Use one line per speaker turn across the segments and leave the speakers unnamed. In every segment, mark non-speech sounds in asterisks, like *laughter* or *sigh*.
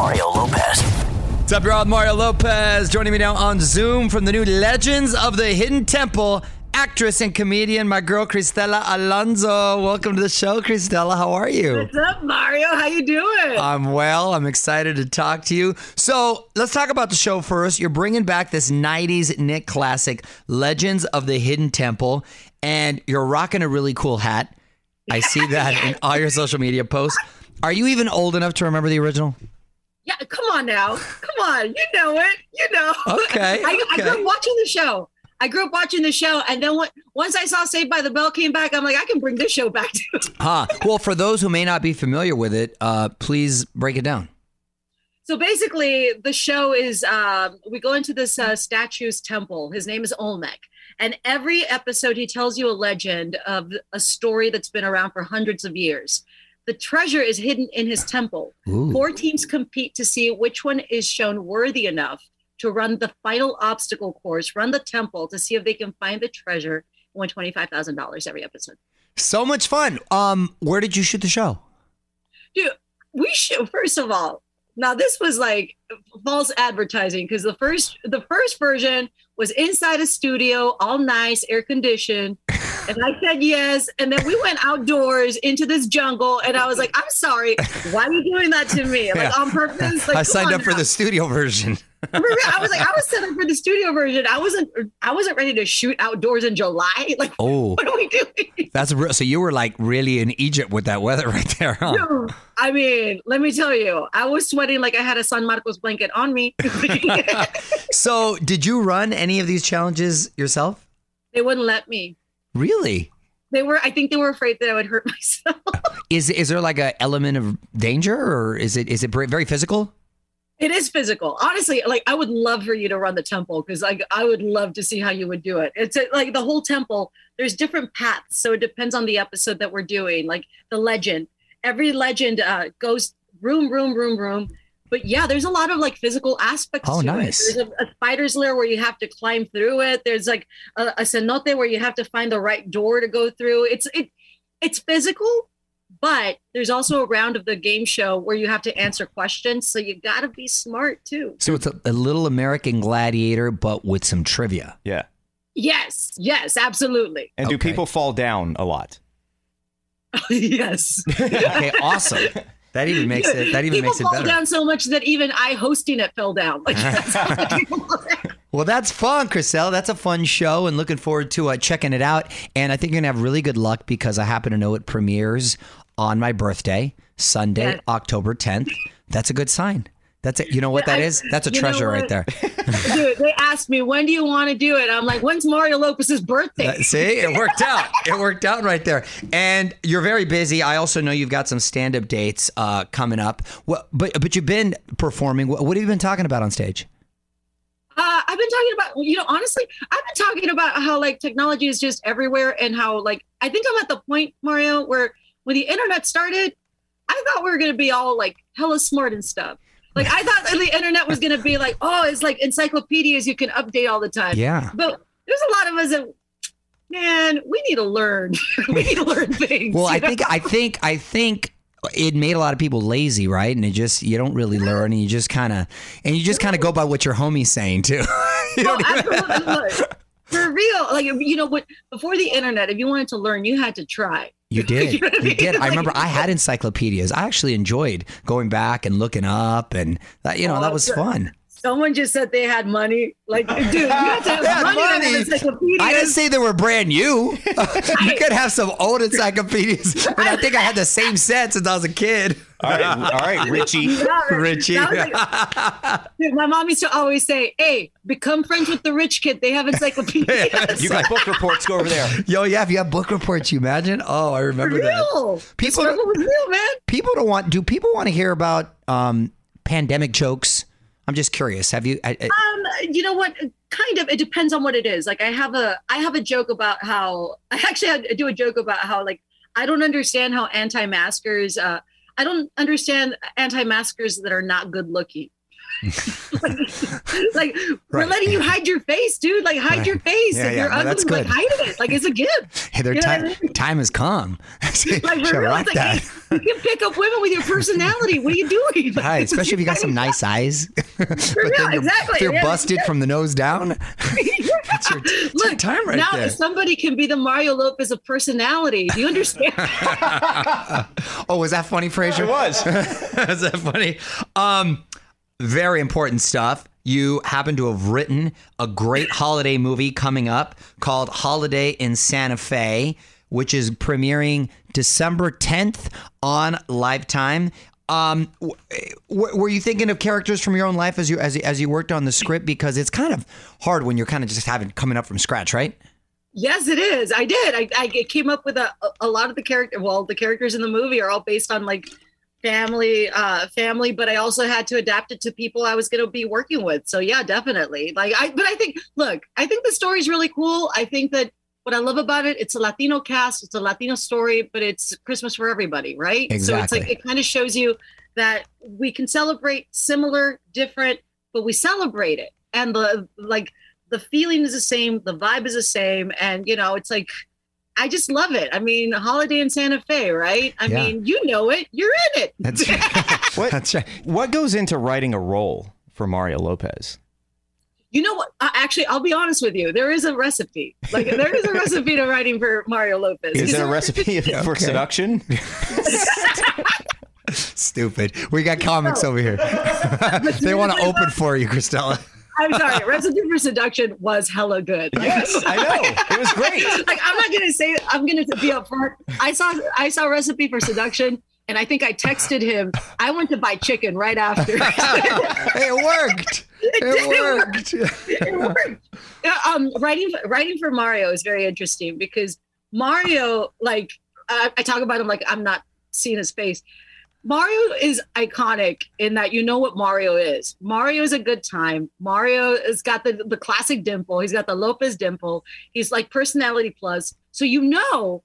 On with Mario Lopez.
What's up, y'all? Mario Lopez joining me now on Zoom from the new Legends of the Hidden Temple. Actress and comedian, my girl Cristela Alonzo. Welcome to the show, Cristela. How are you?
What's up, Mario? How you doing?
I'm well. I'm excited to talk to you. So let's talk about the show first. You're bringing back this '90s Nick classic, Legends of the Hidden Temple, and you're rocking a really cool hat. I see *laughs* that in all your social media posts. Are you even old enough to remember the original?
Yeah, come on now. Come on. You know it. You know. *laughs*
Okay,
I, I grew up watching the show. I grew up watching the show. And then when, once I saw Saved by the Bell came back, I'm like, I can bring this show back too.
Huh. Well, for those who may not be familiar with it, uh, please break it down.
So basically, the show is um, we go into this uh, statue's temple. His name is Olmec. And every episode, he tells you a legend of a story that's been around for hundreds of years. The treasure is hidden in his temple.
Ooh.
Four teams compete to see which one is shown worthy enough to run the final obstacle course, run the temple to see if they can find the treasure and win $25,000 every episode.
So much fun. Um, where did you shoot the show?
Dude, we should, first of all, now this was like false advertising because the first the first version was inside a studio, all nice, air conditioned. And I said yes. And then we went outdoors into this jungle. And I was like, I'm sorry. Why are you doing that to me? Like
Yeah.
on purpose? Like,
I signed up for the studio version.
I was like, I was set up for the studio version. I wasn't I wasn't ready to shoot outdoors in July. *laughs* Like
Oh,
what are we doing?
that's real. So you were like really in Egypt with that weather *laughs* right there, huh?
Dude, I mean, let me tell you, I was sweating like I had a San Marcos blanket on me. *laughs*
So did you run any of these challenges yourself?
they wouldn't let me.
Really?
They were I think they were afraid that I would hurt *laughs* myself.
Is is there like a element of danger, or is it is it very physical?
It is physical. Honestly, like I would love for you to run the temple because like I would love to see how you would do it. It's uh, like the whole temple, there's different paths. So it depends on the episode that we're doing, like the legend. Every legend uh, goes room, room, room, room. But yeah, there's a lot of like physical aspects
Oh,
to
nice.
it. There's a, a spider's lair where you have to climb through it. There's like a, a cenote where you have to find the right door to go through. It's it it's physical, but there's also a round of the game show where you have to answer questions. So you got to be smart too.
So it's a, a little American Gladiator, but with some trivia.
Yeah.
Yes, yes, absolutely.
And do people fall down a lot? *laughs*
yes. *laughs*
Okay, awesome. That even makes it. That even
people
makes it
fall
better.
down so much that even I hosting it fell down. *laughs* Like that's how many people.
Well, that's fun, Cristela. That's a fun show, and looking forward to uh, checking it out. And I think you're gonna have really good luck because I happen to know it premieres on my birthday, Sunday,
Yes.
October 10th. That's a good sign. That's it. You know what that
I-
is? That's a treasure right there. *laughs*
Dude, they asked me, when do you want to do it? I'm like, when's Mario Lopez's birthday?
Uh, See, it worked out. It worked out right there. And you're very busy. I also know you've got some stand-up dates uh, coming up. What, but but you've been performing. What, what have you been talking about on stage?
Uh, I've been talking about, you know, honestly, I've been talking about how like technology is just everywhere and how like I think I'm at the point, Mario, where when the internet started, I thought we were gonna be all like hella smart and stuff. Like I thought the internet was gonna be like, oh, it's like encyclopedias you can update all the time.
Yeah.
But there's a lot of us that, man, we need to learn. *laughs* we need to learn things.
Well, I
know?
think I think I think it made a lot of people lazy, right? And it just you don't really learn, and you just kind of and you just kind of go by what your homie's saying too. *laughs* You even-
absolutely. Look, *laughs* For real, like you know what? Before the internet, if you wanted to learn, you had to try. *laughs*
You did.
You know what I mean?
did. I remember I had encyclopedias. I actually enjoyed going back and looking up, and that, you know that was
Oh,
fun.
Someone just said they had money. Like, dude, you have to have *laughs* money,
money.
have encyclopedias.
I didn't say they were brand new. *laughs* you could have some old encyclopedias, but I think I had the same set since I was a kid.
All right, all right, Richie. *laughs*
Richie.
like- dude, my mom used to always say, "Hey, become friends with the rich kid. They have encyclopedias."
You got book reports. Go over there.
Yo, yeah, if you have book reports, you imagine? Oh, I remember that.
real. The
People-
was real, man.
People don't want. Do people want to hear about um, pandemic jokes? I'm just curious. Have you? I, I,
Um, you know what? Kind of. It depends on what it is. Like I have a, I have a joke about how *laughs* I actually do a joke about how like I don't understand how anti-maskers. Uh, I don't understand anti-maskers that are not good looking. *laughs* like we're letting you hide your face, dude. Like hide your face.
Yeah,
if
yeah,
you're
no,
ugly,
that's
like
good.
hide it. Like it's a gift. *laughs*
hey, their
You know what I
time
mean?
time has come. *laughs*
Like
Should
for real,
rock
like,
that.
hey, you can pick up women with your personality. What are you doing? Like,
Right, especially if you got some nice eyes. but
real,
then you're,
exactly,
if you're
yeah,
busted
yeah.
from the nose down. It's your, it's your
Look,
time right
now
there.
somebody can be the Mario Lopez of personality. Do you understand?
oh, was that funny, Fraser?
It was.
Is that funny? Um, very important stuff. You happen to have written a great holiday movie coming up called Holiday in Santa Fe, which is premiering December 10th on Lifetime. Um, w- were you thinking of characters from your own life as you as as you worked on the script? Because it's kind of hard when you're kind of just having coming up from scratch, right?
yes, it is. I did. I, I came up with a, a lot of the character. Well, the characters in the movie are all based on like family, uh, family. But I also had to adapt it to people I was going to be working with. So yeah, definitely. Like I, but I think, look, I think the story's really cool. I think that what I love about it, it's a Latino cast, it's a Latino story, but it's Christmas for everybody, right? exactly. So it's like it kind of shows you that we can celebrate similar, different, but we celebrate it. And the like the feeling is the same, the vibe is the same, and you know, it's like I just love it. I mean, holiday in Santa Fe, right? I
Yeah.
mean, you know it, you're in it.
That's *laughs*
What,
That's right.
what goes into writing a role for Mario Lopez?
You know what? Uh, actually, I'll be honest with you. There is a recipe. Like there is a recipe to writing for Mario Lopez.
Is
Because-
it a recipe *laughs* for
Okay.
seduction? *laughs*
Stupid. We got comics over here. they want to open for you, Cristela.
I'm sorry. Recipe for seduction was hella good. Like,
Yes, I know. It was great. *laughs*
like I'm not gonna say I'm gonna be upfront. I saw I saw recipe for seduction, and I think I texted him. I went to buy chicken right after. *laughs*
it worked. It
did, it
worked.
it worked. Um, writing writing for Mario is very interesting because Mario, like I, I talk about him like I'm not seeing his face. Mario is iconic in that you know what Mario is. Mario is a good time. Mario has got the, the classic dimple. He's got the Lopez dimple. He's like personality plus. So you know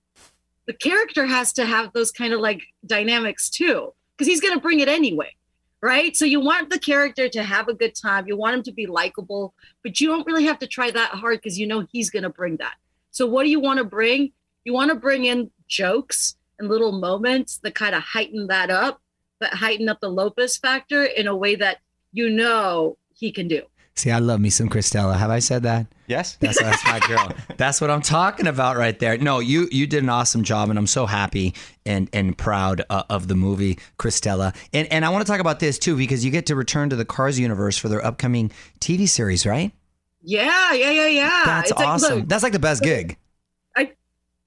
the character has to have those kind of like dynamics too, because he's gonna bring it anyway. Right. So you want the character to have a good time. You want him to be likable, but you don't really have to try that hard because you know he's gonna bring that. So what do you want to bring? You want to bring in jokes and little moments that kind of heighten that up, that heighten up the Lopez factor in a way that you know he can do.
See, I love me some Cristela. Have I said that?
Yes.
That's, that's my girl. *laughs* That's what I'm talking about right there. No, you you did an awesome job, and I'm so happy and and proud uh, of the movie, Cristela. And and I want to talk about this too because you get to return to the Cars universe for their upcoming TV series, right?
Yeah, yeah, yeah, yeah.
That's
It's like,
awesome.
look,
That's like the best gig.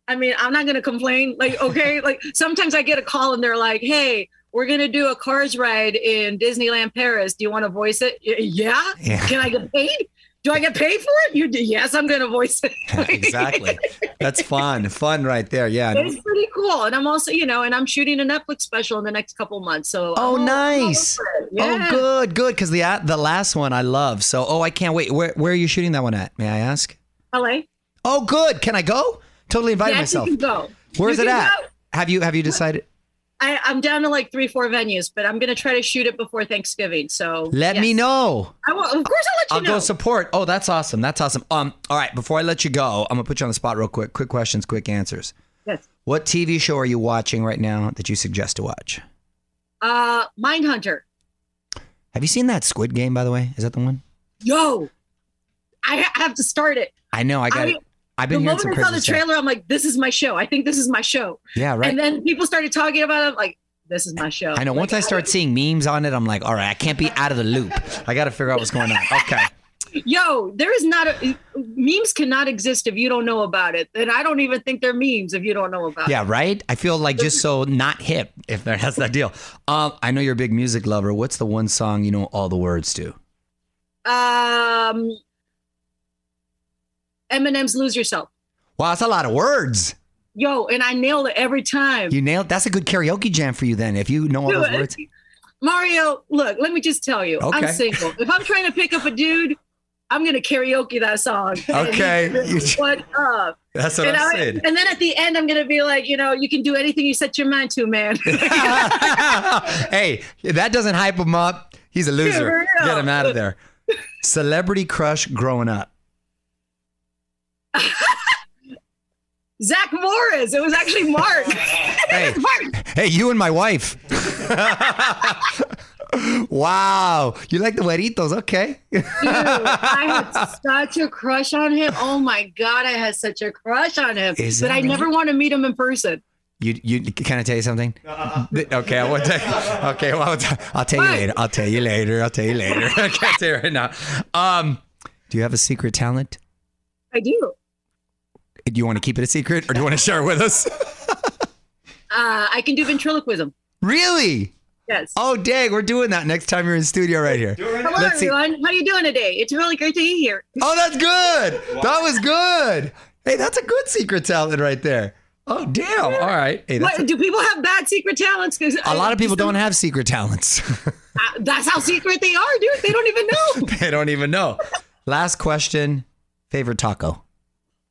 I mean, I'm not gonna complain. Like, okay, *laughs* like sometimes I get a call and they're like, "Hey, we're gonna do a cars ride in Disneyland Paris. Do you want to voice it? Yeah.
Yeah.
Can I get paid? Do I get paid for it? You do. Yes, I'm gonna voice it. *laughs*
exactly. That's fun. Fun right there. Yeah.
It's pretty cool, and I'm also, you know, and I'm shooting a Netflix special in the next couple months. So,
Oh,
I'm
nice.
I'm all over it. Oh, yeah.
Oh, good, good. Because the the last one I love. So, oh, I can't wait. Where where are you shooting that one at? May I ask?
LA.
Oh, good. Can I go? Totally invited
yes,
myself.
you can go.
Where's
You
it at?
go.
Have you have you decided?
I, I'm down to like three, four venues, but I'm gonna try to shoot it before Thanksgiving. So
Let
yes.
me know.
I will. Of course, I'll let you
I'll
know.
go support. Oh, that's awesome. That's awesome. Um, all right. Before I let you go, I'm gonna put you on the spot real quick. Quick questions, quick answers.
yes.
What TV show are you watching right now that you suggest to watch?
Uh, Mindhunter.
Have you seen that Squid Game? By the way, is that the one?
Yo, I have to start it.
I know. I got
I-
it. I've
The
been hearing
moment I saw the
crazy stuff.
trailer, I'm like, "This is my show. I think this is my show."
Yeah, right.
And then people started talking about it. I'm like, "This is my show."
I know.
Like,
Once I start seeing memes on it, I'm like, all right, I can't be out of the loop. I got to figure out what's going on. Okay. *laughs*
Yo, there is not a memes cannot exist if you don't know about it. And I don't even think they're memes if you don't know about
Yeah, right. I feel like just so not hip if that- that's that deal. Um, I know you're a big music lover. What's the one song you know all the words to?
Um, Eminem's "Lose Yourself."
Wow, that's a lot of words.
Yo, and I nail it every time.
You nailed. That's a good karaoke jam for you then. If you know all those words. *laughs*
Mario, look, let me just tell you,
Okay.
I'm single. If I'm trying to pick up a dude, I'm gonna karaoke that song. *laughs*
Okay.
What up?
That's what
and,
I'm
I-
saying.
and then at the end, I'm gonna be like, you know, you can do anything you set your mind to, man. *laughs*
hey, if that doesn't hype him up, he's a loser. Get him out of there. Celebrity crush growing up. *laughs*
Zach Morris. It was actually Mark. *laughs*
Hey. *laughs*
Mark.
Hey, you and my wife. wow. You like the güeritos. Okay.
Dude, I had such a crush on him. Oh my god, I had such a crush on him.
Is
but
that
I never want to meet him in person.
You, you can I tell you something? Okay, I won't tell you. Okay, well, I'll, t- I'll tell you
What?
later. I'll tell you later. I'll tell you later. I can't tell you right now. Um, do you have a secret talent?
I do.
Do you want to keep it a secret, or do you want to share it with us? *laughs*
Uh, I can do ventriloquism.
really?
Yes.
Oh, dang! We're doing that next time you're in studio right here.
Hello,
Let's see.
everyone. How are you doing today? It's really great to be here.
Oh, that's good. That was good. Hey, that's a good secret talent right there. Oh, damn. All right. Hey, that's
What, do people have bad secret talents? Because
a lot of people don't have secret talents. *laughs*
That's how secret they are, dude. They don't even know. *laughs*
they don't even know. Last question. Favorite taco?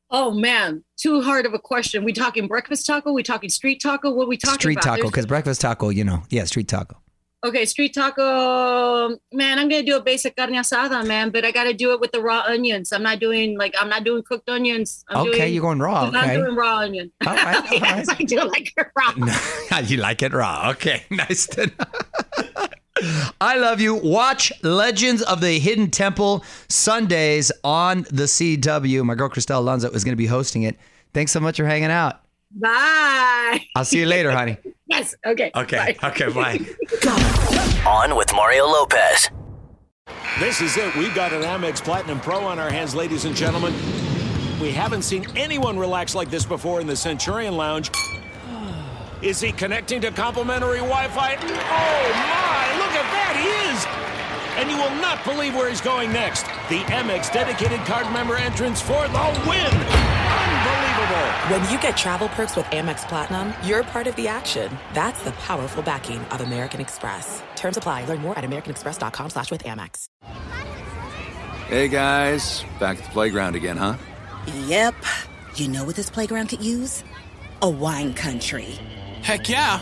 Oh man, too hard of a question. We talking breakfast taco? We talking street taco? What we talking about
street
about?
taco, because breakfast taco, you know. Yeah, street taco.
Okay, street taco. Man, I'm gonna do a basic carne asada, man, but I gotta do it with the raw onions. I'm not doing like I'm not doing cooked onions. I'm
okay,
doing,
you're going raw.
I'm
Okay.
doing raw onion.
All right, all *laughs*
yes,
right.
I do like it raw. *laughs*
you like it raw. Okay, *laughs* nice to know. I love you. Watch Legends of the Hidden Temple Sundays on the CW. My girl Cristela Alonzo is going to be hosting it. Thanks so much for hanging out.
Bye.
I'll see you later, honey. *laughs*
Yes. Okay.
Okay.
Bye.
Okay, bye. *laughs*
On with Mario Lopez.
This is it. We've got an Amex Platinum Pro on our hands, ladies and gentlemen. We haven't seen anyone relax like this before in the Centurion Lounge. *gasps* Is he connecting to complimentary Wi Fi? Oh, my! Look at that! He is! And you will not believe where he's going next. The Amex dedicated card member entrance for the win! Unbelievable!
When you get travel perks with Amex Platinum, you're part of the action. That's the powerful backing of American Express. Terms apply. Learn more at americanexpress.com slash with Amex.
Hey guys, back at the playground again, huh?
Yep. You know what this playground could use? A wine country.
Heck yeah,